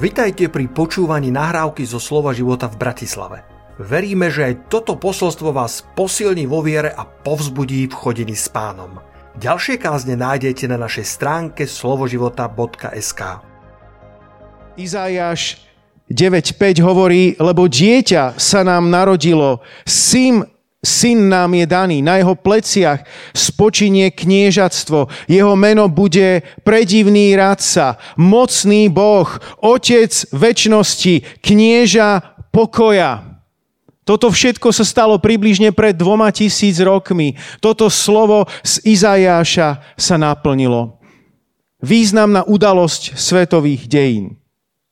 Vitajte pri počúvaní nahrávky zo Slova života v Bratislave. Veríme, že aj toto posolstvo vás posilní vo viere a povzbudí v chodení s pánom. Ďalšie kázne nájdete na našej stránke slovoživota.sk Izajáš 9.5 hovorí, lebo dieťa sa nám narodilo, syn Syn nám je daný, na jeho pleciach spočinie kniežatstvo, jeho meno bude predivný radca, mocný Boh, otec väčšnosti, knieža pokoja. Toto všetko sa stalo približne pred dvoma tisíc rokmi. Toto slovo z Izajáša sa naplnilo. Významná udalosť svetových dejín.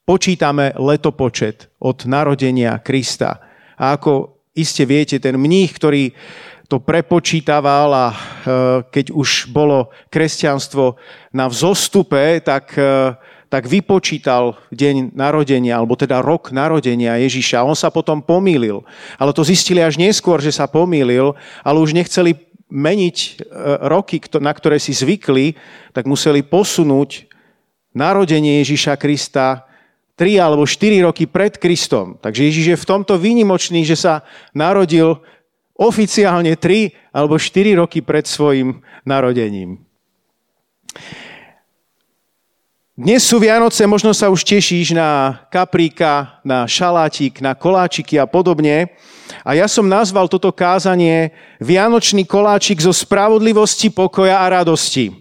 Počítame letopočet od narodenia Krista. A ako iste viete, ten mních, ktorý to prepočítaval a e, keď už bolo kresťanstvo na vzostupe, tak, e, tak vypočítal deň narodenia, alebo teda rok narodenia Ježiša. On sa potom pomýlil. Ale to zistili až neskôr, že sa pomýlil, ale už nechceli meniť e, roky, na ktoré si zvykli, tak museli posunúť narodenie Ježiša Krista 3 alebo 4 roky pred Kristom. Takže Ježiš je v tomto výnimočný, že sa narodil oficiálne 3 alebo 4 roky pred svojim narodením. Dnes sú Vianoce, možno sa už tešíš na kapríka, na šalátik, na koláčiky a podobne. A ja som nazval toto kázanie Vianočný koláčik zo spravodlivosti, pokoja a radosti.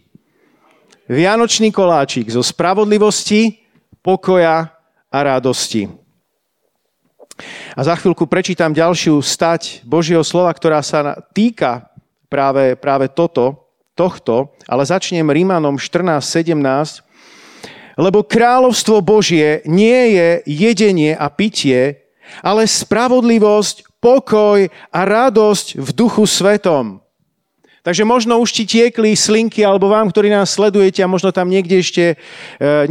Vianočný koláčik zo spravodlivosti, pokoja a radosti. A za chvíľku prečítam ďalšiu stať Božieho slova, ktorá sa týka práve, práve toto, tohto, ale začnem Rímanom 14.17, lebo kráľovstvo Božie nie je jedenie a pitie, ale spravodlivosť, pokoj a radosť v duchu svetom. Takže možno už ti tiekli slinky, alebo vám, ktorí nás sledujete a možno tam niekde ešte e,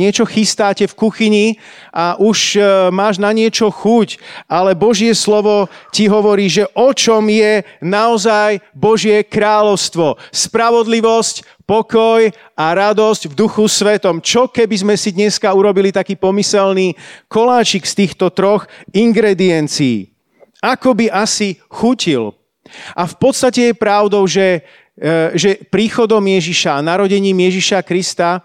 niečo chystáte v kuchyni a už e, máš na niečo chuť, ale Božie slovo ti hovorí, že o čom je naozaj Božie kráľovstvo. Spravodlivosť, pokoj a radosť v duchu svetom. Čo keby sme si dneska urobili taký pomyselný koláčik z týchto troch ingrediencií? Ako by asi chutil? A v podstate je pravdou, že že príchodom Ježiša narodením Ježiša Krista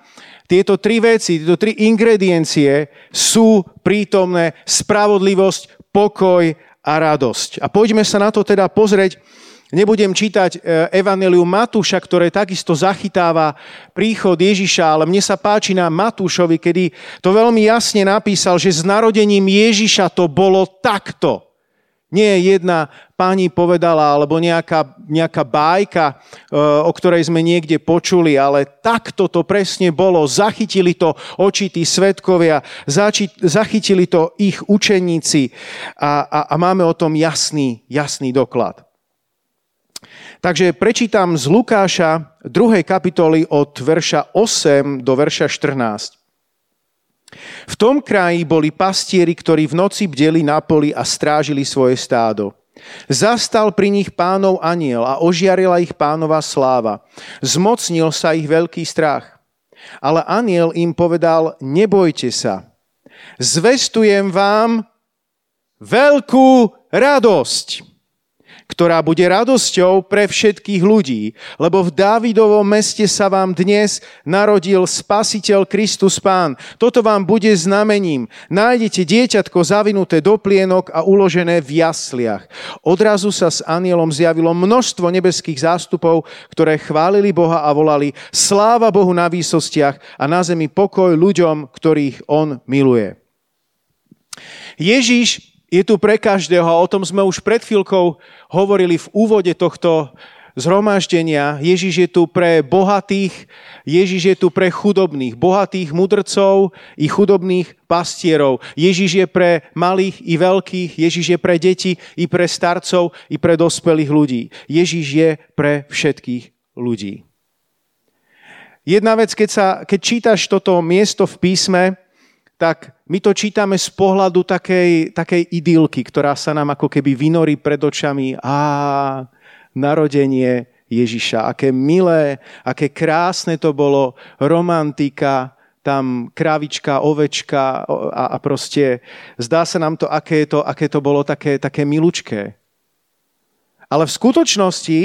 tieto tri veci, tieto tri ingrediencie sú prítomné spravodlivosť, pokoj a radosť. A poďme sa na to teda pozrieť. Nebudem čítať e, Evangelium Matúša, ktoré takisto zachytáva príchod Ježiša, ale mne sa páči na Matúšovi, kedy to veľmi jasne napísal, že s narodením Ježiša to bolo takto. Nie jedna pani povedala, alebo nejaká, nejaká bájka, e, o ktorej sme niekde počuli, ale takto to presne bolo. Zachytili to očití svetkovia, zachytili to ich učeníci a, a, a máme o tom jasný, jasný doklad. Takže prečítam z Lukáša 2. kapitoly od verša 8 do verša 14. V tom kraji boli pastieri, ktorí v noci bdeli na poli a strážili svoje stádo. Zastal pri nich pánov aniel a ožiarila ich pánová sláva. Zmocnil sa ich veľký strach. Ale aniel im povedal, nebojte sa. Zvestujem vám veľkú radosť ktorá bude radosťou pre všetkých ľudí, lebo v Dávidovom meste sa vám dnes narodil Spasiteľ Kristus Pán. Toto vám bude znamením. Nájdete dieťatko zavinuté do plienok a uložené v jasliach. Odrazu sa s anielom zjavilo množstvo nebeských zástupov, ktoré chválili Boha a volali Sláva Bohu na výsostiach a na zemi pokoj ľuďom, ktorých On miluje. Ježíš je tu pre každého a o tom sme už pred chvíľkou hovorili v úvode tohto zhromaždenia. Ježiš je tu pre bohatých, Ježiš je tu pre chudobných, bohatých mudrcov i chudobných pastierov. Ježiš je pre malých i veľkých, Ježiš je pre deti i pre starcov i pre dospelých ľudí. Ježiš je pre všetkých ľudí. Jedna vec, keď, sa, keď čítaš toto miesto v písme, tak my to čítame z pohľadu takej, takej idylky, ktorá sa nám ako keby vynorí pred očami. Á, narodenie Ježiša. Aké milé, aké krásne to bolo, romantika, tam krávička, ovečka a, a proste zdá sa nám to, aké to, aké to bolo také, také milučké. Ale v skutočnosti,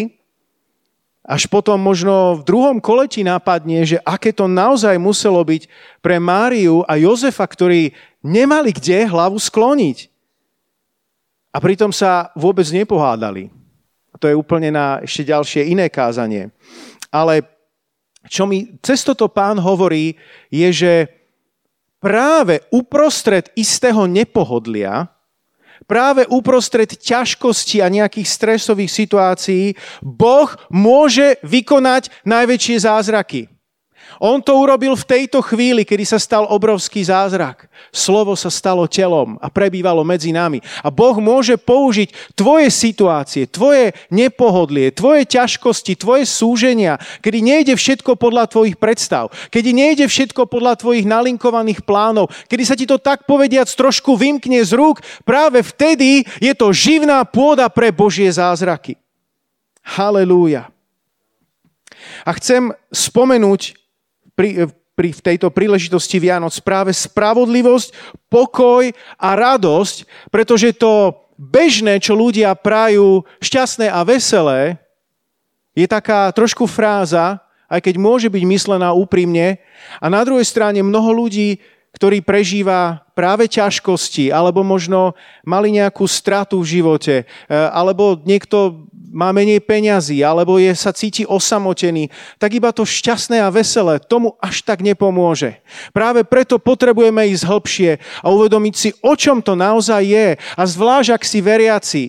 až potom možno v druhom kole ti nápadne, že aké to naozaj muselo byť pre Máriu a Jozefa, ktorí nemali kde hlavu skloniť. A pritom sa vôbec nepohádali. To je úplne na ešte ďalšie iné kázanie. Ale čo mi cez toto pán hovorí, je, že práve uprostred istého nepohodlia, práve uprostred ťažkosti a nejakých stresových situácií Boh môže vykonať najväčšie zázraky. On to urobil v tejto chvíli, kedy sa stal obrovský zázrak. Slovo sa stalo telom a prebývalo medzi nami. A Boh môže použiť tvoje situácie, tvoje nepohodlie, tvoje ťažkosti, tvoje súženia, kedy nejde všetko podľa tvojich predstav, kedy nejde všetko podľa tvojich nalinkovaných plánov, kedy sa ti to tak povediac trošku vymkne z rúk, práve vtedy je to živná pôda pre Božie zázraky. Halelúja. A chcem spomenúť pri, pri v tejto príležitosti Vianoc práve spravodlivosť, pokoj a radosť, pretože to bežné, čo ľudia prajú šťastné a veselé, je taká trošku fráza, aj keď môže byť myslená úprimne. A na druhej strane mnoho ľudí, ktorí prežíva práve ťažkosti, alebo možno mali nejakú stratu v živote, e, alebo niekto má menej peňazí, alebo je, sa cíti osamotený, tak iba to šťastné a veselé tomu až tak nepomôže. Práve preto potrebujeme ísť hĺbšie a uvedomiť si, o čom to naozaj je. A zvlášť, ak si veriaci,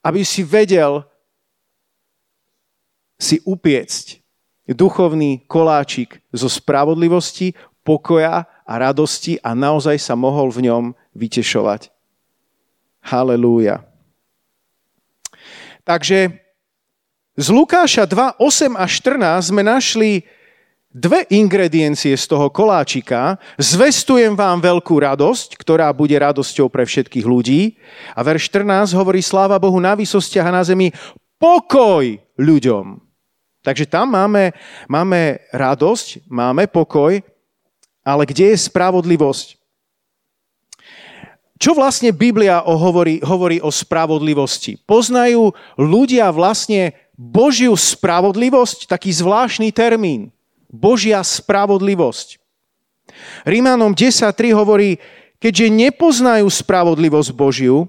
aby si vedel si upiecť duchovný koláčik zo spravodlivosti, pokoja a radosti a naozaj sa mohol v ňom vytešovať. Halelúja. Takže z Lukáša 2, 8 a 14 sme našli dve ingrediencie z toho koláčika. Zvestujem vám veľkú radosť, ktorá bude radosťou pre všetkých ľudí. A verš 14 hovorí sláva Bohu na výsostiach a na zemi pokoj ľuďom. Takže tam máme, máme radosť, máme pokoj ale kde je spravodlivosť? Čo vlastne Biblia hovorí, hovorí o spravodlivosti? Poznajú ľudia vlastne Božiu spravodlivosť? Taký zvláštny termín. Božia spravodlivosť. Rímanom 10.3 hovorí, keďže nepoznajú spravodlivosť Božiu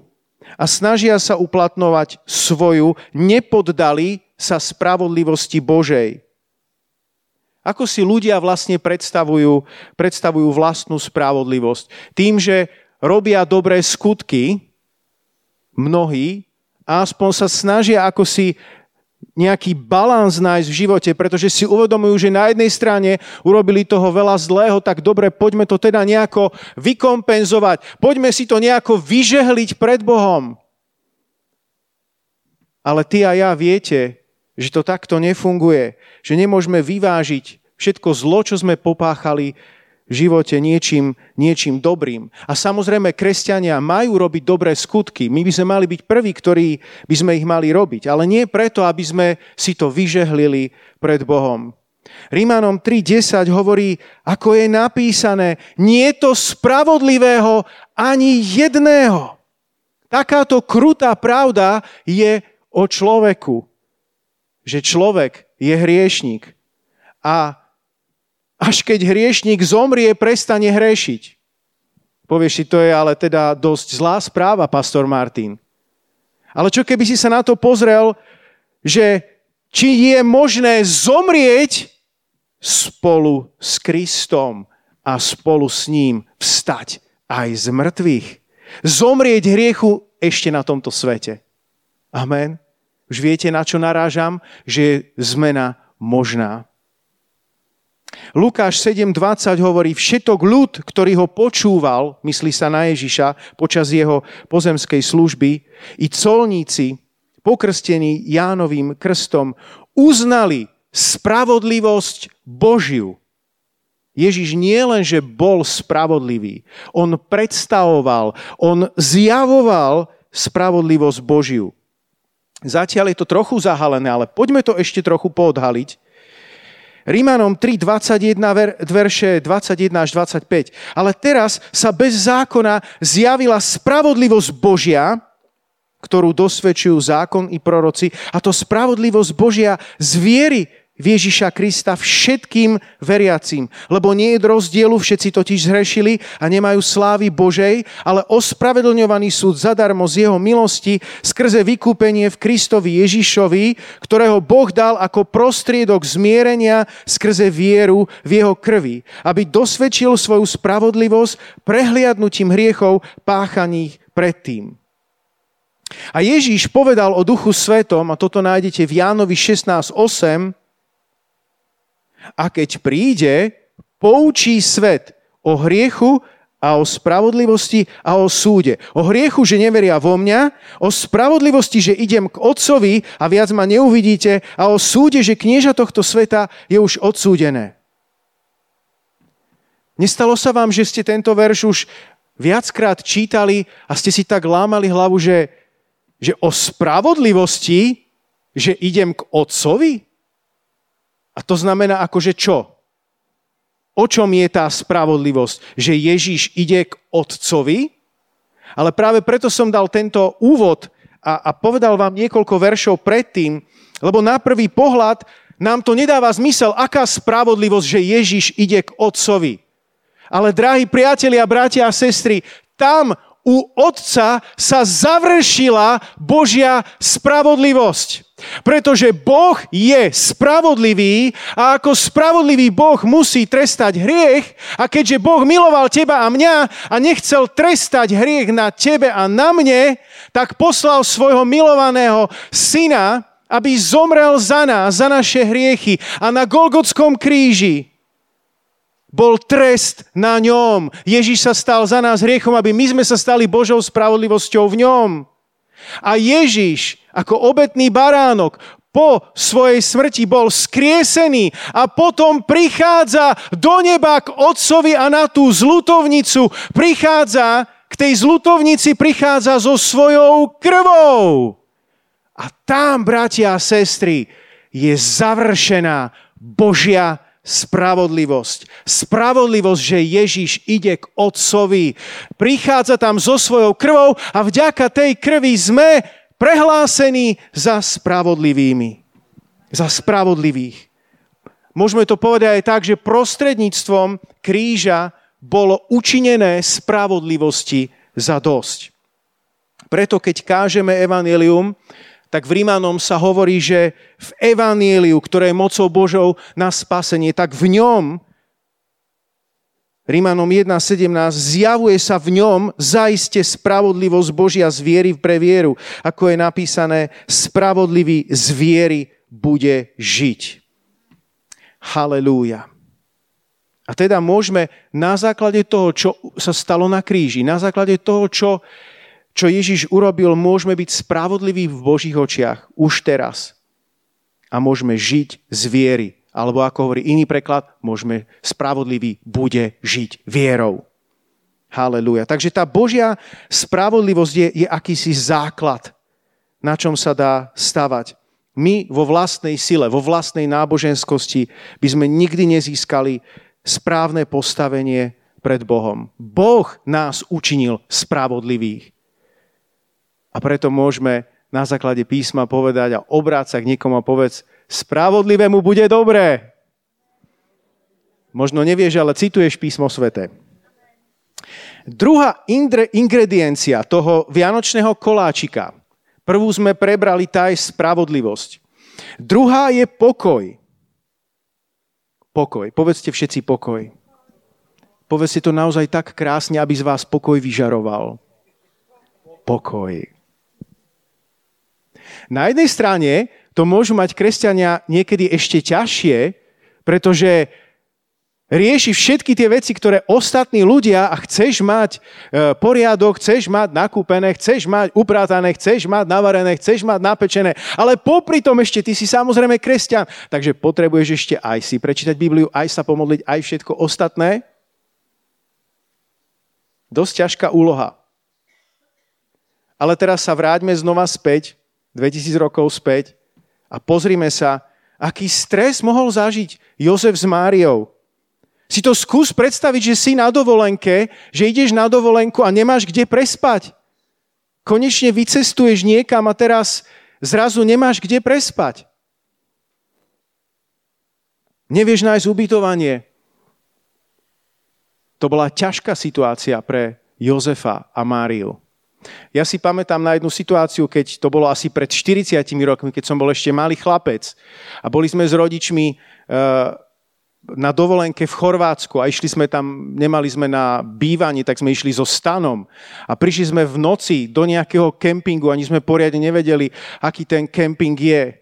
a snažia sa uplatnovať svoju, nepoddali sa spravodlivosti Božej. Ako si ľudia vlastne predstavujú, predstavujú vlastnú spravodlivosť? Tým, že robia dobré skutky, mnohí, a aspoň sa snažia ako si nejaký balans nájsť v živote, pretože si uvedomujú, že na jednej strane urobili toho veľa zlého, tak dobre, poďme to teda nejako vykompenzovať, poďme si to nejako vyžehliť pred Bohom. Ale ty a ja viete, že to takto nefunguje, že nemôžeme vyvážiť všetko zlo, čo sme popáchali v živote niečím, niečím dobrým. A samozrejme, kresťania majú robiť dobré skutky. My by sme mali byť prví, ktorí by sme ich mali robiť. Ale nie preto, aby sme si to vyžehlili pred Bohom. Rímanom 3.10 hovorí, ako je napísané, nie je to spravodlivého ani jedného. Takáto krutá pravda je o človeku že človek je hriešnik a až keď hriešnik zomrie, prestane hrešiť. Povieš si, to je ale teda dosť zlá správa, pastor Martin. Ale čo keby si sa na to pozrel, že či je možné zomrieť spolu s Kristom a spolu s ním vstať aj z mŕtvych. Zomrieť hriechu ešte na tomto svete. Amen. Už viete, na čo narážam? Že je zmena možná. Lukáš 7.20 hovorí, všetok ľud, ktorý ho počúval, myslí sa na Ježiša počas jeho pozemskej služby, i colníci, pokrstení Jánovým krstom, uznali spravodlivosť Božiu. Ježiš nie len, že bol spravodlivý, on predstavoval, on zjavoval spravodlivosť Božiu. Zatiaľ je to trochu zahalené, ale poďme to ešte trochu poodhaliť. Rímanom 3, 21, verše 21 až 25. Ale teraz sa bez zákona zjavila spravodlivosť Božia, ktorú dosvedčujú zákon i proroci, a to spravodlivosť Božia z viery Ježiša Krista všetkým veriacím. Lebo nie je rozdielu, všetci totiž zhrešili a nemajú slávy Božej, ale ospravedlňovaný súd zadarmo z jeho milosti skrze vykúpenie v Kristovi Ježišovi, ktorého Boh dal ako prostriedok zmierenia skrze vieru v jeho krvi, aby dosvedčil svoju spravodlivosť prehliadnutím hriechov páchaných predtým. A Ježíš povedal o Duchu Svetom, a toto nájdete v Jánovi 16.8, a keď príde, poučí svet o hriechu a o spravodlivosti a o súde. O hriechu, že neveria vo mňa, o spravodlivosti, že idem k Otcovi a viac ma neuvidíte a o súde, že knieža tohto sveta je už odsúdené. Nestalo sa vám, že ste tento verš už viackrát čítali a ste si tak lámali hlavu, že, že o spravodlivosti, že idem k Otcovi? A to znamená akože čo? O čom je tá spravodlivosť? Že Ježíš ide k Otcovi? Ale práve preto som dal tento úvod a, a povedal vám niekoľko veršov predtým, lebo na prvý pohľad nám to nedáva zmysel, aká spravodlivosť, že Ježiš ide k Otcovi. Ale drahí priatelia, bratia a sestry, tam u Otca sa završila Božia spravodlivosť. Pretože Boh je spravodlivý a ako spravodlivý Boh musí trestať hriech a keďže Boh miloval teba a mňa a nechcel trestať hriech na tebe a na mne, tak poslal svojho milovaného syna, aby zomrel za nás, za naše hriechy a na Golgotskom kríži bol trest na ňom. Ježiš sa stal za nás hriechom, aby my sme sa stali Božou spravodlivosťou v ňom. A Ježiš ako obetný baránok po svojej smrti bol skriesený a potom prichádza do neba k otcovi a na tú zlutovnicu prichádza, k tej zlutovnici prichádza so svojou krvou. A tam, bratia a sestry, je završená Božia spravodlivosť. Spravodlivosť, že Ježiš ide k Otcovi. Prichádza tam so svojou krvou a vďaka tej krvi sme prehlásení za spravodlivými. Za spravodlivých. Môžeme to povedať aj tak, že prostredníctvom kríža bolo učinené spravodlivosti za dosť. Preto keď kážeme evanelium, tak v Rímanom sa hovorí, že v Evanieliu, ktoré je mocou Božou na spasenie, tak v ňom, Rímanom 1.17, zjavuje sa v ňom zaiste spravodlivosť Božia z viery pre vieru. Ako je napísané, spravodlivý z viery bude žiť. Halelúja. A teda môžeme na základe toho, čo sa stalo na kríži, na základe toho, čo čo Ježiš urobil, môžeme byť spravodliví v Božích očiach už teraz. A môžeme žiť z viery. Alebo ako hovorí iný preklad, môžeme spravodlivý bude žiť vierou. Halelúja. Takže tá Božia spravodlivosť je, je akýsi základ, na čom sa dá stavať. My vo vlastnej sile, vo vlastnej náboženskosti by sme nikdy nezískali správne postavenie pred Bohom. Boh nás učinil spravodlivých. A preto môžeme na základe písma povedať a obráť sa k niekomu a povedz, spravodlivému bude dobré. Možno nevieš, ale cituješ písmo svete. Druhá ingrediencia toho vianočného koláčika. Prvú sme prebrali, tá je spravodlivosť. Druhá je pokoj. Pokoj. Povedzte všetci pokoj. Povedzte to naozaj tak krásne, aby z vás pokoj vyžaroval. Pokoj. Na jednej strane to môžu mať kresťania niekedy ešte ťažšie, pretože rieši všetky tie veci, ktoré ostatní ľudia a chceš mať e, poriadok, chceš mať nakúpené, chceš mať uprátané, chceš mať navarené, chceš mať napečené, ale popri tom ešte ty si samozrejme kresťan, takže potrebuješ ešte aj si prečítať Bibliu, aj sa pomodliť, aj všetko ostatné. Dosť ťažká úloha. Ale teraz sa vráťme znova späť 2000 rokov späť a pozrime sa, Aký stres mohol zažiť Jozef s Máriou. Si to skús predstaviť, že si na dovolenke, že ideš na dovolenku a nemáš kde prespať. Konečne vycestuješ niekam a teraz zrazu nemáš kde prespať. Nevieš nájsť ubytovanie. To bola ťažká situácia pre Jozefa a Máriu. Ja si pamätám na jednu situáciu, keď to bolo asi pred 40 rokmi, keď som bol ešte malý chlapec. A boli sme s rodičmi eh, na dovolenke v Chorvátsku a išli sme tam, nemali sme na bývanie, tak sme išli so stanom. A prišli sme v noci do nejakého kempingu, ani sme poriadne nevedeli, aký ten kemping je.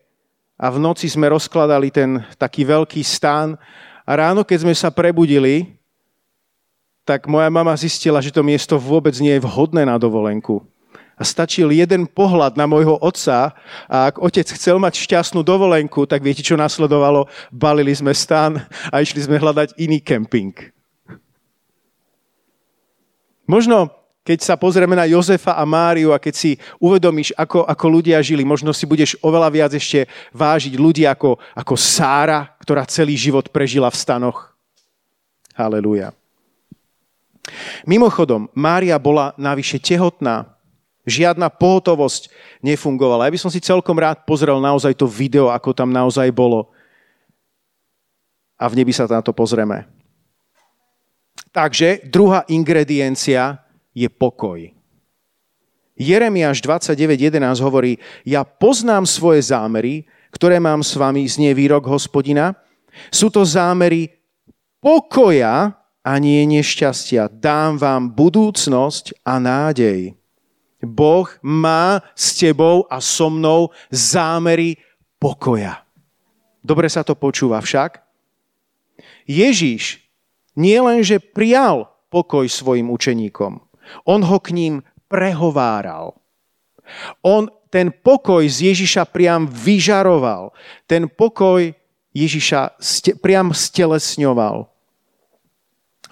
A v noci sme rozkladali ten taký veľký stan. A ráno, keď sme sa prebudili, tak moja mama zistila, že to miesto vôbec nie je vhodné na dovolenku. A stačil jeden pohľad na môjho otca a ak otec chcel mať šťastnú dovolenku, tak viete, čo nasledovalo? Balili sme stan a išli sme hľadať iný kemping. Možno keď sa pozrieme na Jozefa a Máriu a keď si uvedomíš, ako, ako ľudia žili, možno si budeš oveľa viac ešte vážiť ľudí ako, ako Sára, ktorá celý život prežila v stanoch. Halelujá. Mimochodom, Mária bola navyše tehotná. Žiadna pohotovosť nefungovala. Ja by som si celkom rád pozrel naozaj to video, ako tam naozaj bolo. A v nebi sa na to pozrieme. Takže druhá ingrediencia je pokoj. Jeremiáš 29.11 hovorí, ja poznám svoje zámery, ktoré mám s vami, znie výrok hospodina. Sú to zámery pokoja a nie nešťastia. Dám vám budúcnosť a nádej. Boh má s tebou a so mnou zámery pokoja. Dobre sa to počúva však. Ježíš nie len, že prijal pokoj svojim učeníkom, on ho k ním prehováral. On ten pokoj z Ježiša priam vyžaroval. Ten pokoj Ježiša priam stelesňoval.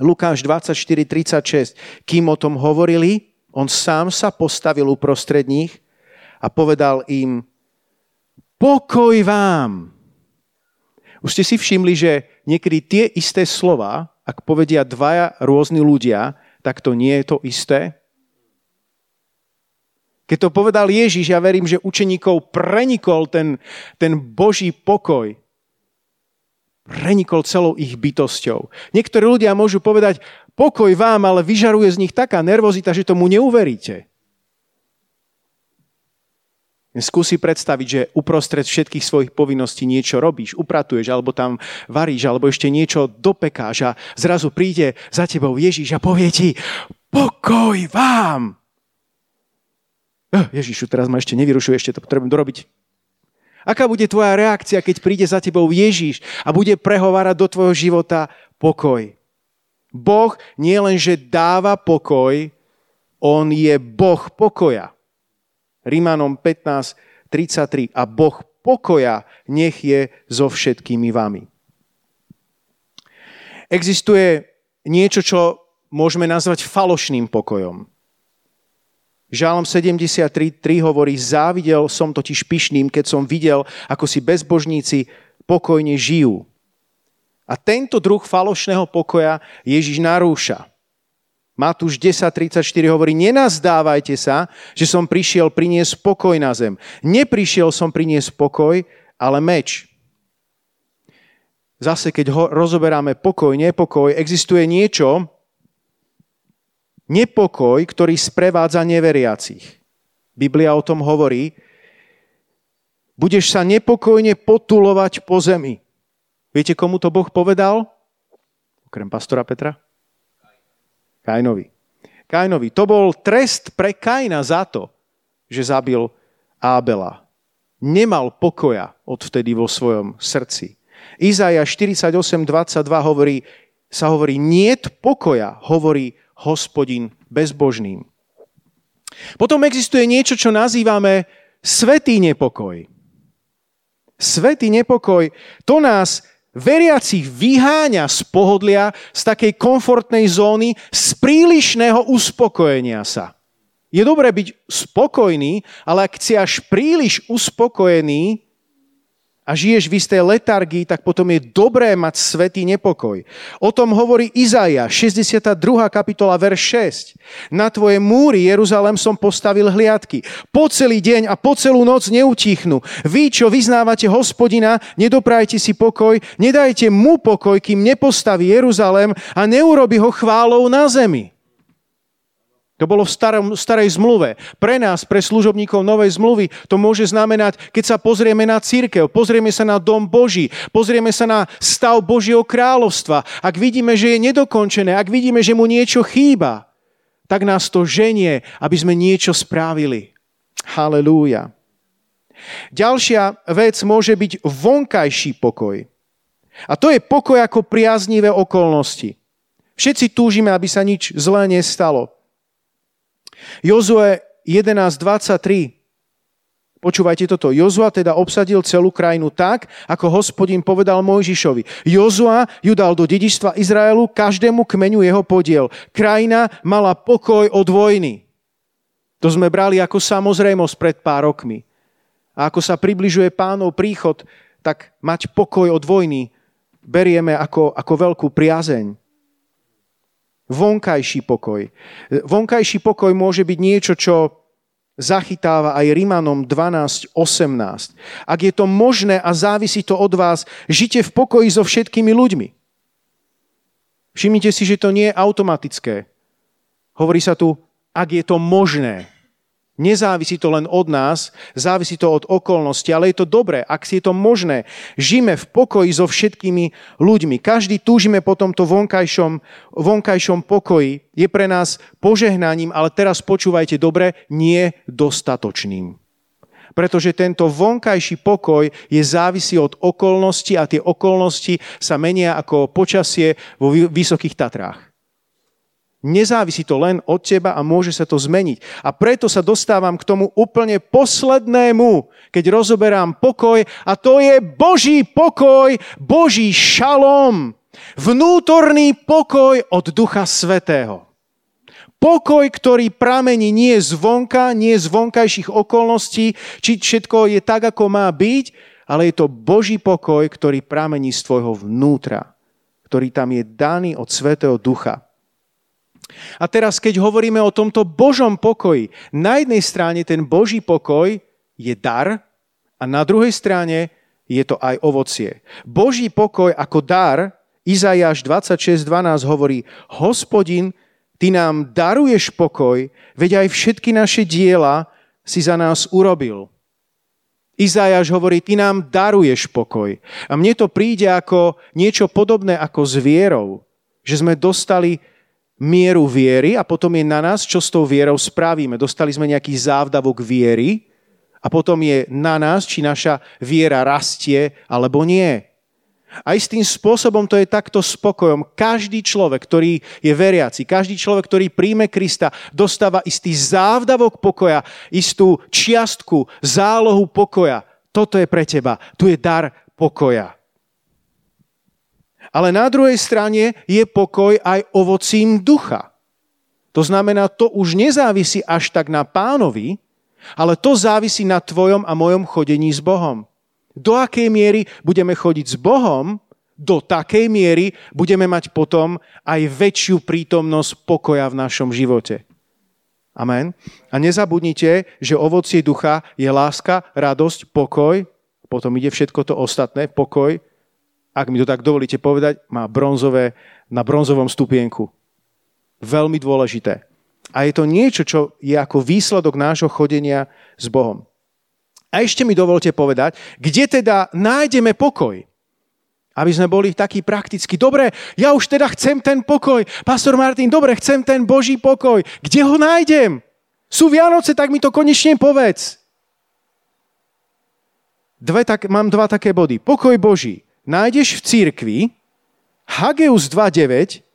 Lukáš 24, 36. Kým o tom hovorili, on sám sa postavil uprostred nich a povedal im, pokoj vám. Už ste si všimli, že niekedy tie isté slova, ak povedia dvaja rôzni ľudia, tak to nie je to isté. Keď to povedal Ježiš, ja verím, že učeníkov prenikol ten, ten Boží pokoj prenikol celou ich bytosťou. Niektorí ľudia môžu povedať, pokoj vám, ale vyžaruje z nich taká nervozita, že tomu neuveríte. Skúsi predstaviť, že uprostred všetkých svojich povinností niečo robíš, upratuješ, alebo tam varíš, alebo ešte niečo dopekáš a zrazu príde za tebou Ježiš a povie ti, pokoj vám! Ježišu, teraz ma ešte nevyrušuje, ešte to potrebujem dorobiť. Aká bude tvoja reakcia, keď príde za tebou Ježíš a bude prehovárať do tvojho života pokoj? Boh nie len, že dáva pokoj, on je Boh pokoja. Rímanom 15, 33. A Boh pokoja nech je so všetkými vami. Existuje niečo, čo môžeme nazvať falošným pokojom. Žálom 73.3 hovorí, závidel som totiž pyšným, keď som videl, ako si bezbožníci pokojne žijú. A tento druh falošného pokoja Ježiš narúša. Matúš 10.34 hovorí, nenazdávajte sa, že som prišiel priniesť pokoj na zem. Neprišiel som priniesť pokoj, ale meč. Zase, keď ho rozoberáme pokoj, nepokoj, existuje niečo, nepokoj, ktorý sprevádza neveriacich. Biblia o tom hovorí, budeš sa nepokojne potulovať po zemi. Viete, komu to Boh povedal? Okrem pastora Petra? Kainovi. Kainovi. To bol trest pre Kaina za to, že zabil Ábela. Nemal pokoja odvtedy vo svojom srdci. Izaja 48.22 hovorí, sa hovorí, niet pokoja, hovorí hospodin bezbožným. Potom existuje niečo, čo nazývame svetý nepokoj. Svetý nepokoj, to nás veriacich vyháňa z pohodlia, z takej komfortnej zóny, z prílišného uspokojenia sa. Je dobré byť spokojný, ale ak si až príliš uspokojený, a žiješ v istej letargii, tak potom je dobré mať svetý nepokoj. O tom hovorí Izaja, 62. kapitola, verš 6. Na tvoje múry, Jeruzalém, som postavil hliadky. Po celý deň a po celú noc neutichnú. Vy, čo vyznávate hospodina, nedoprajte si pokoj, nedajte mu pokoj, kým nepostaví Jeruzalém a neurobi ho chválou na zemi. To bolo v starom, starej zmluve. Pre nás, pre služobníkov novej zmluvy, to môže znamenať, keď sa pozrieme na církev, pozrieme sa na dom Boží, pozrieme sa na stav Božieho kráľovstva. Ak vidíme, že je nedokončené, ak vidíme, že mu niečo chýba, tak nás to ženie, aby sme niečo spravili. Halelúja. Ďalšia vec môže byť vonkajší pokoj. A to je pokoj ako priaznivé okolnosti. Všetci túžime, aby sa nič zlé nestalo. Jozue 11.23. Počúvajte toto. Jozua teda obsadil celú krajinu tak, ako hospodin povedal Mojžišovi. Jozua ju dal do dedičstva Izraelu, každému kmeňu jeho podiel. Krajina mala pokoj od vojny. To sme brali ako samozrejmosť pred pár rokmi. A ako sa približuje pánov príchod, tak mať pokoj od vojny berieme ako, ako veľkú priazeň vonkajší pokoj. Vonkajší pokoj môže byť niečo, čo zachytáva aj Rimanom 12.18. Ak je to možné a závisí to od vás, žite v pokoji so všetkými ľuďmi. Všimnite si, že to nie je automatické. Hovorí sa tu, ak je to možné. Nezávisí to len od nás, závisí to od okolností, ale je to dobré, ak si je to možné. Žijeme v pokoji so všetkými ľuďmi. Každý túžime po tomto vonkajšom, vonkajšom pokoji. Je pre nás požehnaním, ale teraz počúvajte dobre, nie dostatočným. Pretože tento vonkajší pokoj je závisí od okolností a tie okolnosti sa menia ako počasie vo Vysokých Tatrách. Nezávisí to len od teba a môže sa to zmeniť. A preto sa dostávam k tomu úplne poslednému, keď rozoberám pokoj, a to je Boží pokoj, Boží šalom, vnútorný pokoj od Ducha Svetého. Pokoj, ktorý pramení nie zvonka, nie z vonkajších okolností, či všetko je tak, ako má byť, ale je to Boží pokoj, ktorý pramení z tvojho vnútra, ktorý tam je daný od Svetého Ducha. A teraz, keď hovoríme o tomto Božom pokoji, na jednej strane ten Boží pokoj je dar a na druhej strane je to aj ovocie. Boží pokoj ako dar, Izajáš 26.12 hovorí, hospodin, ty nám daruješ pokoj, veď aj všetky naše diela si za nás urobil. Izajáš hovorí, ty nám daruješ pokoj. A mne to príde ako niečo podobné ako s vierou. Že sme dostali mieru viery a potom je na nás, čo s tou vierou spravíme. Dostali sme nejaký závdavok viery a potom je na nás, či naša viera rastie alebo nie. A istým spôsobom to je takto spokojom. Každý človek, ktorý je veriaci, každý človek, ktorý príjme Krista, dostáva istý závdavok pokoja, istú čiastku, zálohu pokoja. Toto je pre teba. Tu je dar pokoja. Ale na druhej strane je pokoj aj ovocím ducha. To znamená, to už nezávisí až tak na pánovi, ale to závisí na tvojom a mojom chodení s Bohom. Do akej miery budeme chodiť s Bohom, do takej miery budeme mať potom aj väčšiu prítomnosť pokoja v našom živote. Amen. A nezabudnite, že ovocie ducha je láska, radosť, pokoj, potom ide všetko to ostatné, pokoj, ak mi to tak dovolíte povedať, má bronzové, na bronzovom stupienku. Veľmi dôležité. A je to niečo, čo je ako výsledok nášho chodenia s Bohom. A ešte mi dovolte povedať, kde teda nájdeme pokoj. Aby sme boli takí prakticky. Dobre, ja už teda chcem ten pokoj. Pastor Martin, dobre, chcem ten Boží pokoj. Kde ho nájdem? Sú Vianoce, tak mi to konečne povedz. Dve tak, mám dva také body. Pokoj Boží nájdeš v církvi, Hageus 2.9,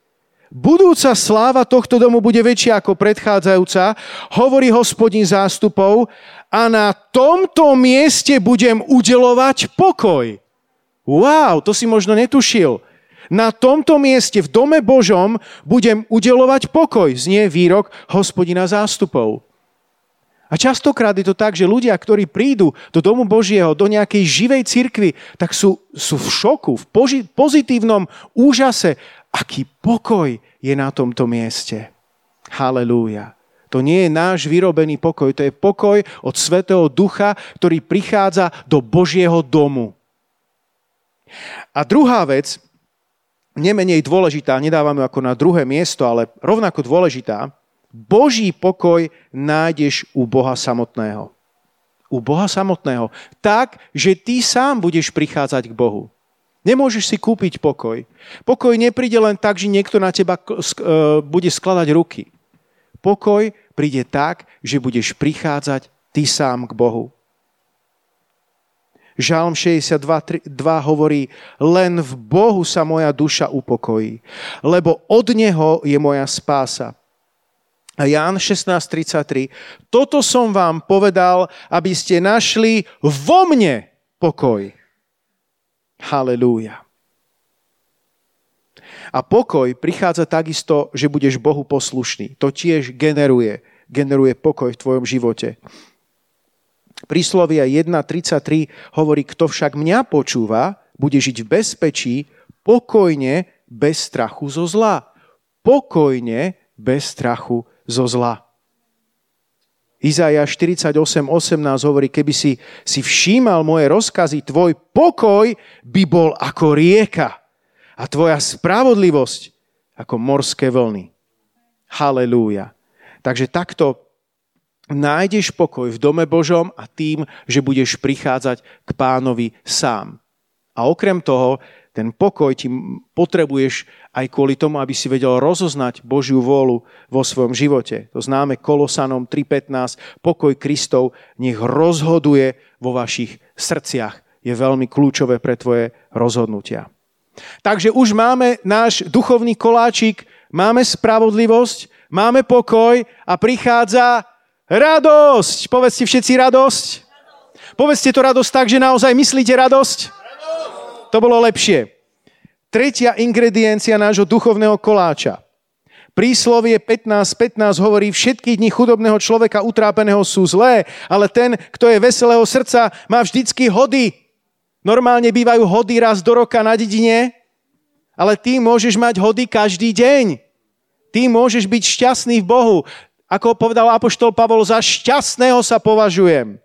budúca sláva tohto domu bude väčšia ako predchádzajúca, hovorí hospodin zástupov, a na tomto mieste budem udelovať pokoj. Wow, to si možno netušil. Na tomto mieste v dome Božom budem udelovať pokoj, znie výrok hospodina zástupov. A častokrát je to tak, že ľudia, ktorí prídu do domu Božieho, do nejakej živej cirkvi, tak sú, sú v šoku, v poži- pozitívnom úžase, aký pokoj je na tomto mieste. Halelúja. To nie je náš vyrobený pokoj, to je pokoj od Svetého Ducha, ktorý prichádza do Božieho domu. A druhá vec, nemenej dôležitá, nedávam ju ako na druhé miesto, ale rovnako dôležitá, Boží pokoj nájdeš u Boha samotného. U Boha samotného. Tak, že ty sám budeš prichádzať k Bohu. Nemôžeš si kúpiť pokoj. Pokoj nepríde len tak, že niekto na teba e, bude skladať ruky. Pokoj príde tak, že budeš prichádzať ty sám k Bohu. Žalm 62 hovorí, len v Bohu sa moja duša upokojí, lebo od Neho je moja spása. Ján 16.33. Toto som vám povedal, aby ste našli vo mne pokoj. Halelúja. A pokoj prichádza takisto, že budeš Bohu poslušný. To tiež generuje, generuje pokoj v tvojom živote. Príslovia 1.33 hovorí, kto však mňa počúva, bude žiť v bezpečí, pokojne, bez strachu zo zla. Pokojne, bez strachu zo zla. Izaja 48.18 hovorí, keby si, si všímal moje rozkazy, tvoj pokoj by bol ako rieka a tvoja spravodlivosť ako morské vlny. Halelúja. Takže takto nájdeš pokoj v dome Božom a tým, že budeš prichádzať k pánovi sám. A okrem toho, ten pokoj ti potrebuješ aj kvôli tomu, aby si vedel rozoznať Božiu vôľu vo svojom živote. To známe Kolosanom 3.15. Pokoj Kristov nech rozhoduje vo vašich srdciach. Je veľmi kľúčové pre tvoje rozhodnutia. Takže už máme náš duchovný koláčik, máme spravodlivosť, máme pokoj a prichádza radosť. Povedzte všetci radosť. Povedzte to radosť tak, že naozaj myslíte radosť. To bolo lepšie. Tretia ingrediencia nášho duchovného koláča. Príslovie 15.15 15 hovorí, všetky dni chudobného človeka utrápeného sú zlé, ale ten, kto je veselého srdca, má vždycky hody. Normálne bývajú hody raz do roka na dedine, ale ty môžeš mať hody každý deň. Ty môžeš byť šťastný v Bohu. Ako povedal apoštol Pavol, za šťastného sa považujem.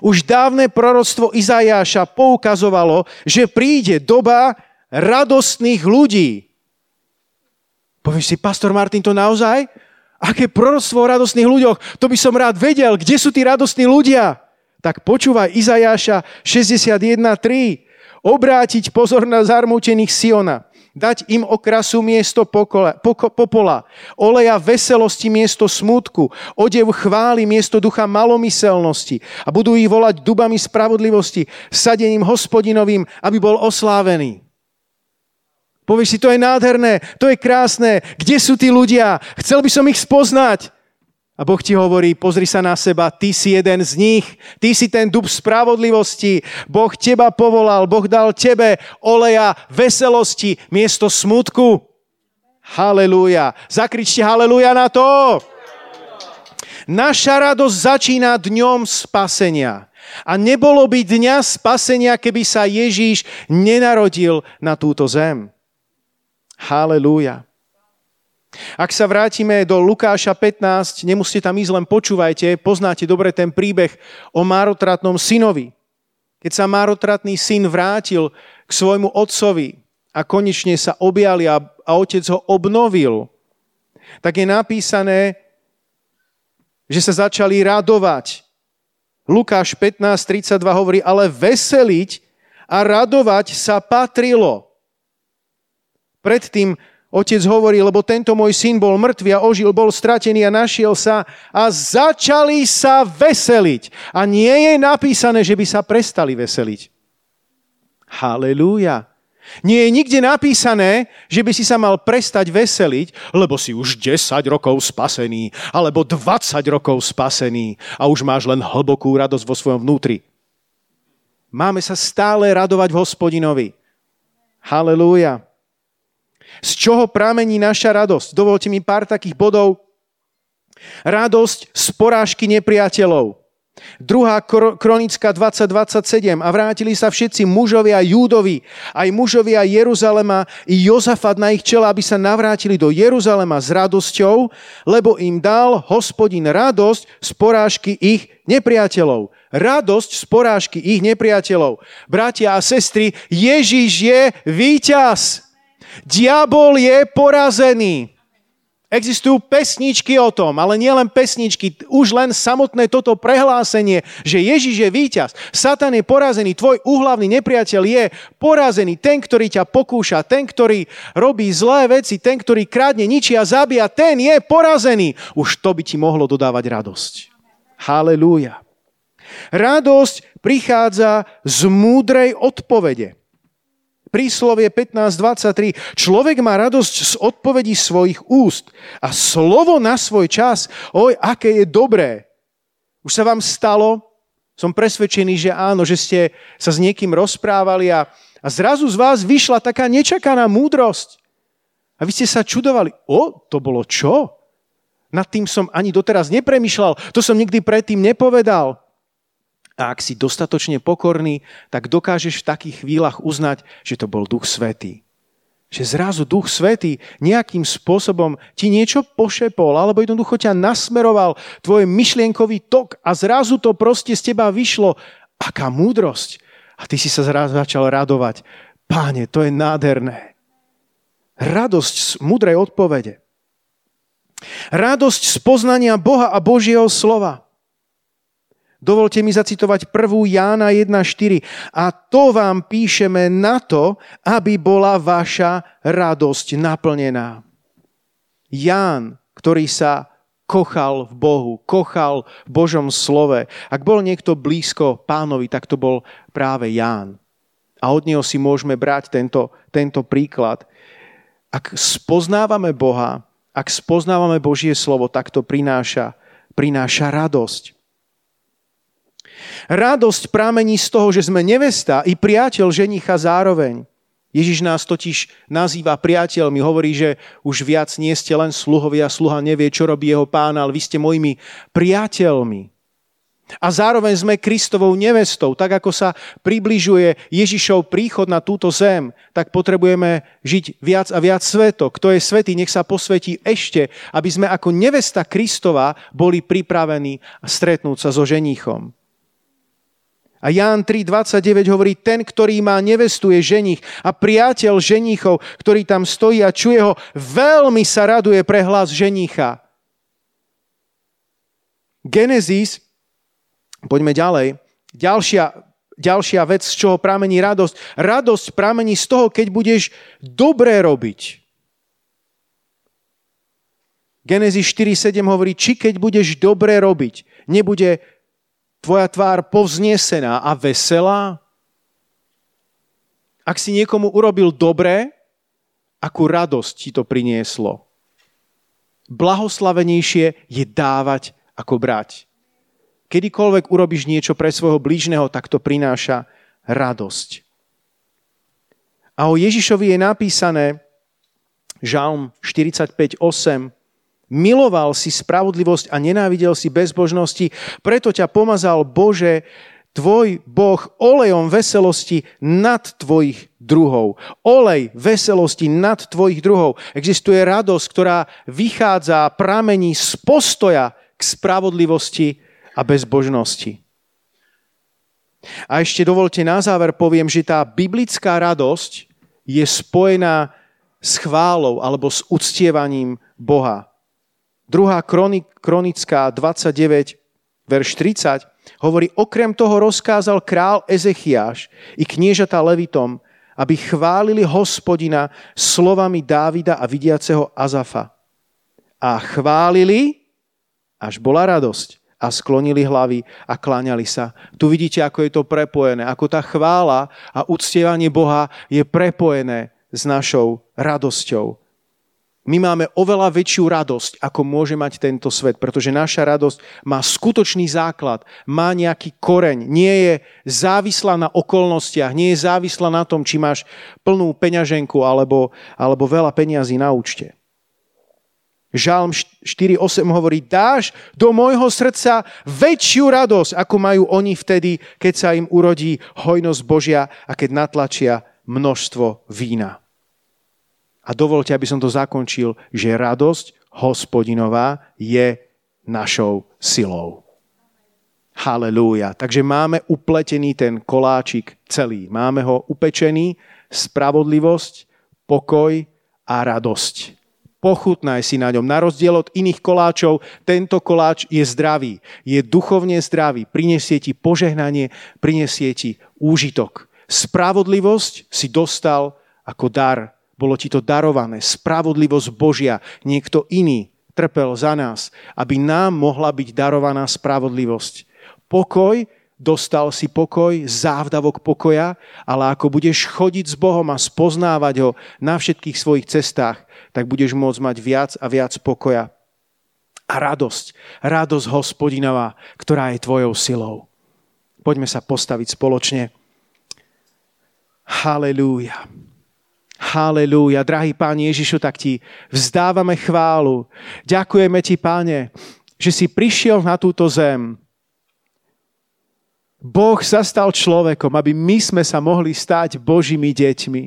Už dávne proroctvo Izajáša poukazovalo, že príde doba radostných ľudí. Povieš si, pastor Martin, to naozaj? Aké proroctvo o radostných ľuďoch? To by som rád vedel. Kde sú tí radostní ľudia? Tak počúvaj Izajáša 61.3. Obrátiť pozor na zarmútených Siona dať im okrasu miesto pokola, poko, popola, oleja veselosti miesto smútku, odev chvály miesto ducha malomyselnosti a budú ich volať dubami spravodlivosti, sadením hospodinovým, aby bol oslávený. Povieš si, to je nádherné, to je krásne, kde sú tí ľudia? Chcel by som ich spoznať. A Boh ti hovorí, pozri sa na seba, ty si jeden z nich, ty si ten dub spravodlivosti, Boh teba povolal, Boh dal tebe oleja veselosti miesto smutku. Halelúja. Zakričte halelúja na to. Naša radosť začína dňom spasenia. A nebolo by dňa spasenia, keby sa Ježíš nenarodil na túto zem. Halelúja. Ak sa vrátime do Lukáša 15, nemusíte tam ísť, len počúvajte, poznáte dobre ten príbeh o márotratnom synovi. Keď sa márotratný syn vrátil k svojmu otcovi a konečne sa objali a, a otec ho obnovil, tak je napísané, že sa začali radovať. Lukáš 15.32 hovorí, ale veseliť a radovať sa patrilo. Predtým Otec hovorí, lebo tento môj syn bol mŕtvý a ožil, bol stratený a našiel sa a začali sa veseliť. A nie je napísané, že by sa prestali veseliť. Halelúja. Nie je nikde napísané, že by si sa mal prestať veseliť, lebo si už 10 rokov spasený, alebo 20 rokov spasený a už máš len hlbokú radosť vo svojom vnútri. Máme sa stále radovať v hospodinovi. Halelúja. Z čoho pramení naša radosť? Dovolte mi pár takých bodov. Radosť z porážky nepriateľov. Druhá kronická 2027 a vrátili sa všetci mužovia Júdovi, aj mužovia Jeruzalema i Jozafat na ich čela, aby sa navrátili do Jeruzalema s radosťou, lebo im dal hospodin radosť z porážky ich nepriateľov. Radosť z porážky ich nepriateľov. Bratia a sestry, Ježiš je víťaz. Diabol je porazený. Existujú pesničky o tom, ale nielen pesničky, už len samotné toto prehlásenie, že Ježiš je víťaz, Satan je porazený, tvoj úhlavný nepriateľ je porazený, ten, ktorý ťa pokúša, ten, ktorý robí zlé veci, ten, ktorý krádne, ničí a zabíja, ten je porazený. Už to by ti mohlo dodávať radosť. Halelúja. Radosť prichádza z múdrej odpovede. Príslovie 15.23. Človek má radosť z odpovedí svojich úst a slovo na svoj čas, oj, aké je dobré. Už sa vám stalo, som presvedčený, že áno, že ste sa s niekým rozprávali a, a zrazu z vás vyšla taká nečakaná múdrosť. A vy ste sa čudovali, o, to bolo čo? Nad tým som ani doteraz nepremýšľal, to som nikdy predtým nepovedal. A ak si dostatočne pokorný, tak dokážeš v takých chvíľach uznať, že to bol Duch Svetý. Že zrazu Duch Svetý nejakým spôsobom ti niečo pošepol, alebo jednoducho ťa nasmeroval tvoj myšlienkový tok a zrazu to proste z teba vyšlo. Aká múdrosť. A ty si sa zrazu začal radovať. Páne, to je nádherné. Radosť z múdrej odpovede. Radosť z poznania Boha a Božieho slova. Dovolte mi zacitovať 1. Jána 1.4. A to vám píšeme na to, aby bola vaša radosť naplnená. Ján, ktorý sa kochal v Bohu, kochal v Božom slove. Ak bol niekto blízko pánovi, tak to bol práve Ján. A od neho si môžeme brať tento, tento príklad. Ak spoznávame Boha, ak spoznávame Božie slovo, tak to prináša, prináša radosť. Radosť prámení z toho, že sme nevesta i priateľ ženicha zároveň. Ježiš nás totiž nazýva priateľmi, hovorí, že už viac nie ste len sluhovia, sluha nevie, čo robí jeho pána, ale vy ste mojimi priateľmi. A zároveň sme Kristovou nevestou. Tak ako sa približuje Ježišov príchod na túto zem, tak potrebujeme žiť viac a viac sveto. Kto je svetý, nech sa posvetí ešte, aby sme ako nevesta Kristova boli pripravení stretnúť sa so ženíchom. A Ján 3.29 hovorí, ten, ktorý má nevestu, je ženich a priateľ ženichov, ktorý tam stojí a čuje ho, veľmi sa raduje pre hlas ženicha. Genesis, poďme ďalej, ďalšia, ďalšia vec, z čoho pramení radosť. Radosť pramení z toho, keď budeš dobré robiť. Genesis 4.7 hovorí, či keď budeš dobre robiť, nebude tvoja tvár povznesená a veselá? Ak si niekomu urobil dobré, akú radosť ti to prinieslo? Blahoslavenejšie je dávať ako brať. Kedykoľvek urobíš niečo pre svojho blížneho, tak to prináša radosť. A o Ježišovi je napísané, Žalm 45.8, Miloval si spravodlivosť a nenávidel si bezbožnosti, preto ťa pomazal Bože, tvoj Boh olejom veselosti nad tvojich druhov. Olej veselosti nad tvojich druhov. Existuje radosť, ktorá vychádza a pramení z postoja k spravodlivosti a bezbožnosti. A ešte dovolte na záver poviem, že tá biblická radosť je spojená s chválou alebo s uctievaním Boha. Druhá kronická 29, verš 30, hovorí, okrem toho rozkázal král Ezechiáš i kniežata Levitom, aby chválili hospodina slovami Dávida a vidiaceho Azafa. A chválili, až bola radosť a sklonili hlavy a kláňali sa. Tu vidíte, ako je to prepojené, ako tá chvála a uctievanie Boha je prepojené s našou radosťou. My máme oveľa väčšiu radosť, ako môže mať tento svet, pretože naša radosť má skutočný základ, má nejaký koreň, nie je závislá na okolnostiach, nie je závislá na tom, či máš plnú peňaženku alebo, alebo veľa peňazí na účte. Žalm 4.8 hovorí, dáš do môjho srdca väčšiu radosť, ako majú oni vtedy, keď sa im urodí hojnosť Božia a keď natlačia množstvo vína. A dovolte, aby som to zakončil, že radosť hospodinová je našou silou. Halelúja. Takže máme upletený ten koláčik celý. Máme ho upečený, spravodlivosť, pokoj a radosť pochutnaj si na ňom. Na rozdiel od iných koláčov, tento koláč je zdravý, je duchovne zdravý, prinesie ti požehnanie, prinesie ti úžitok. Spravodlivosť si dostal ako dar, bolo ti to darované. Spravodlivosť Božia, niekto iný trpel za nás, aby nám mohla byť darovaná spravodlivosť. Pokoj, dostal si pokoj, závdavok pokoja, ale ako budeš chodiť s Bohom a spoznávať ho na všetkých svojich cestách, tak budeš môcť mať viac a viac pokoja. A radosť, radosť hospodinová, ktorá je tvojou silou. Poďme sa postaviť spoločne. Halelúja. Halelúja. Drahý Pán Ježišu, tak ti vzdávame chválu. Ďakujeme ti, Páne, že si prišiel na túto zem. Boh sa stal človekom, aby my sme sa mohli stať Božími deťmi.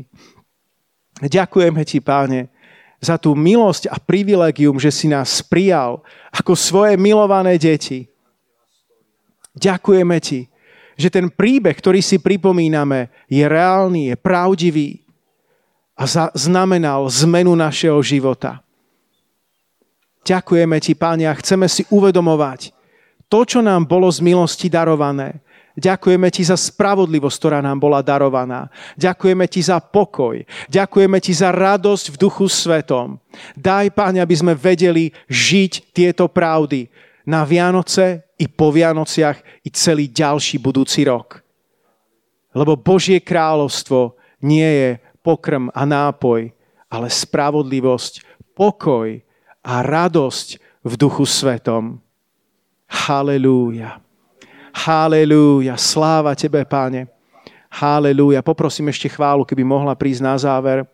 Ďakujeme ti, Páne, za tú milosť a privilegium, že si nás prijal ako svoje milované deti. Ďakujeme ti, že ten príbeh, ktorý si pripomíname, je reálny, je pravdivý a znamenal zmenu našeho života. Ďakujeme ti, Páne, a chceme si uvedomovať to, čo nám bolo z milosti darované, Ďakujeme ti za spravodlivosť, ktorá nám bola darovaná. Ďakujeme ti za pokoj. Ďakujeme ti za radosť v duchu svetom. Daj, Páne, aby sme vedeli žiť tieto pravdy na Vianoce i po Vianociach i celý ďalší budúci rok. Lebo Božie kráľovstvo nie je pokrm a nápoj, ale spravodlivosť, pokoj a radosť v duchu svetom. Halelúja. Halelúja, sláva Tebe, Páne. Halelúja. Poprosím ešte chválu, keby mohla prísť na záver.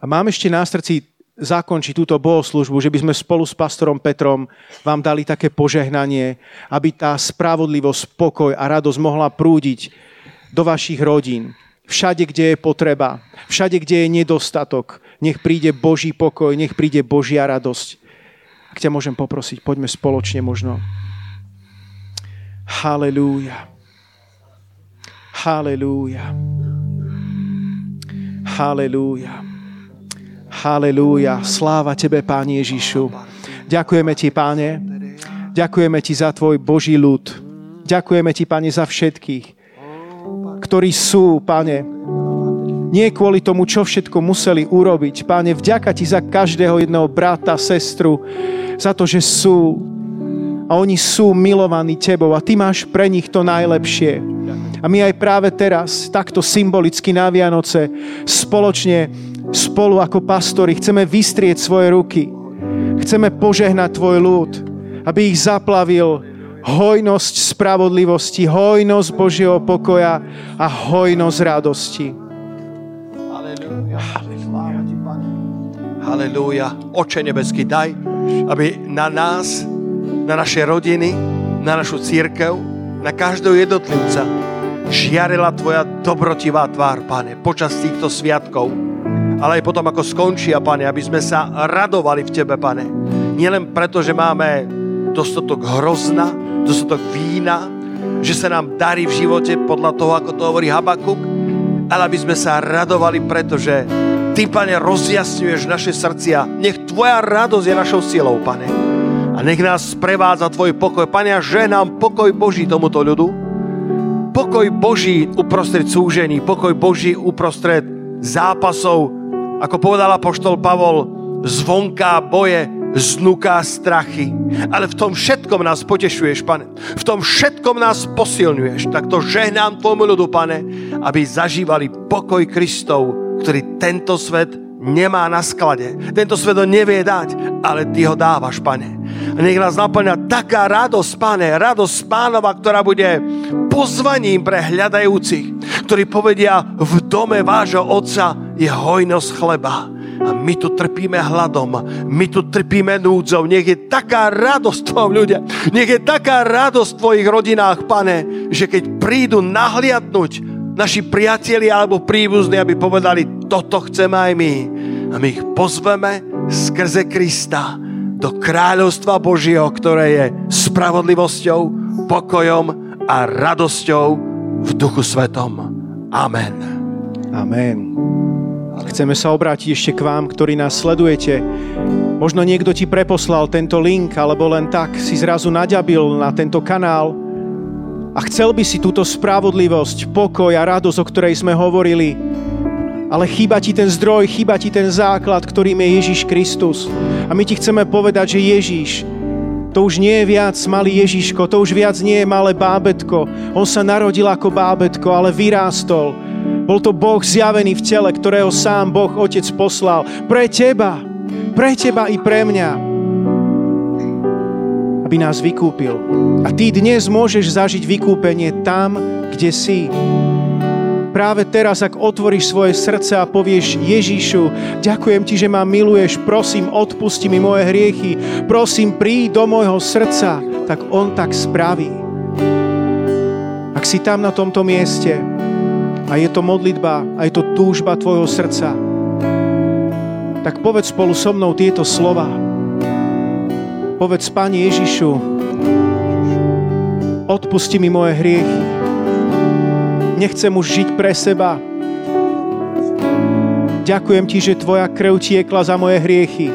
A mám ešte na srdci zakončiť túto bohoslužbu, že by sme spolu s pastorom Petrom vám dali také požehnanie, aby tá spravodlivosť, pokoj a radosť mohla prúdiť do vašich rodín. Všade, kde je potreba, všade, kde je nedostatok, nech príde Boží pokoj, nech príde Božia radosť. Ak ťa môžem poprosiť, poďme spoločne možno. Halelúja. Halelúja. Halelúja. Halelúja. Sláva Tebe, Pán Ježišu. Ďakujeme Ti, Páne. Ďakujeme Ti za Tvoj Boží ľud. Ďakujeme Ti, Pane, za všetkých, ktorí sú, Pane, nie kvôli tomu, čo všetko museli urobiť. Páne, vďaka Ti za každého jedného brata, sestru, za to, že sú a oni sú milovaní tebou a ty máš pre nich to najlepšie. A my aj práve teraz, takto symbolicky na Vianoce, spoločne spolu ako pastori chceme vystrieť svoje ruky. Chceme požehnať tvoj ľud, aby ich zaplavil hojnosť spravodlivosti, hojnosť Božieho pokoja a hojnosť radosti. Halelúja. Oče nebeský, daj, aby na nás na naše rodiny, na našu církev, na každého jednotlivca žiarila Tvoja dobrotivá tvár, Pane, počas týchto sviatkov. Ale aj potom, ako skončia, Pane, aby sme sa radovali v Tebe, Pane. Nielen preto, že máme dostatok hrozna, dostatok vína, že sa nám darí v živote podľa toho, ako to hovorí Habakuk, ale aby sme sa radovali, pretože Ty, Pane, rozjasňuješ naše srdcia. Nech Tvoja radosť je našou silou, Pane a nech nás sprevádza Tvoj pokoj. Pane, a že nám pokoj Boží tomuto ľudu. Pokoj Boží uprostred súžení, pokoj Boží uprostred zápasov, ako povedal apoštol Pavol, zvonká boje, znuká strachy. Ale v tom všetkom nás potešuješ, pane. V tom všetkom nás posilňuješ. Tak to žehnám tvojmu ľudu, pane, aby zažívali pokoj Kristov, ktorý tento svet nemá na sklade. Tento svet ho nevie dať, ale Ty ho dávaš, pane. A nech nás naplňa taká radosť, pane, radosť pánova, ktorá bude pozvaním pre hľadajúcich, ktorí povedia, v dome vášho otca je hojnosť chleba. A my tu trpíme hladom, my tu trpíme núdzou. Nech je taká radosť v tvojom ľudia, nech je taká radosť v tvojich rodinách, pane, že keď prídu nahliadnúť naši priatelia alebo príbuzní, aby povedali, toto chceme aj my. A my ich pozveme skrze Krista do kráľovstva Božieho, ktoré je spravodlivosťou, pokojom a radosťou v Duchu Svetom. Amen. Amen. Chceme sa obrátiť ešte k vám, ktorí nás sledujete. Možno niekto ti preposlal tento link, alebo len tak si zrazu naďabil na tento kanál a chcel by si túto spravodlivosť, pokoj a radosť, o ktorej sme hovorili, ale chýba ti ten zdroj, chýba ti ten základ, ktorým je Ježiš Kristus. A my ti chceme povedať, že Ježiš, to už nie je viac malý Ježiško, to už viac nie je malé bábetko. On sa narodil ako bábetko, ale vyrástol. Bol to Boh zjavený v tele, ktorého sám Boh Otec poslal. Pre teba, pre teba i pre mňa. Aby nás vykúpil. A ty dnes môžeš zažiť vykúpenie tam, kde si práve teraz, ak otvoríš svoje srdce a povieš Ježišu, ďakujem ti, že ma miluješ, prosím, odpusti mi moje hriechy, prosím, príď do môjho srdca, tak On tak spraví. Ak si tam na tomto mieste a je to modlitba a je to túžba tvojho srdca, tak povedz spolu so mnou tieto slova. Povedz, Pane Ježišu, odpusti mi moje hriechy, Nechcem už žiť pre seba. Ďakujem ti, že tvoja krv tiekla za moje hriechy.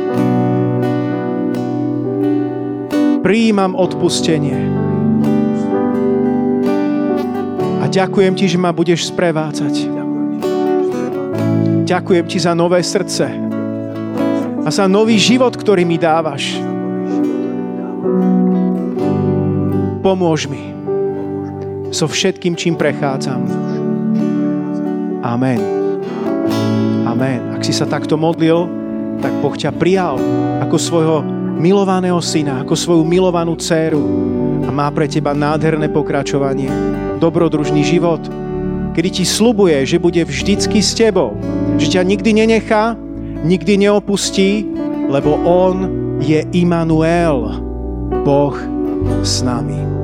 Prijímam odpustenie. Ďakujem ti, že ma budeš sprevádzať. Ďakujem ti za nové srdce a za nový život, ktorý mi dávaš. Pomôž mi so všetkým, čím prechádzam. Amen. Amen. Ak si sa takto modlil, tak Boh ťa prijal ako svojho milovaného syna, ako svoju milovanú dceru a má pre teba nádherné pokračovanie, dobrodružný život, kedy ti slubuje, že bude vždycky s tebou, že ťa nikdy nenechá, nikdy neopustí, lebo On je Immanuel, Boh s nami.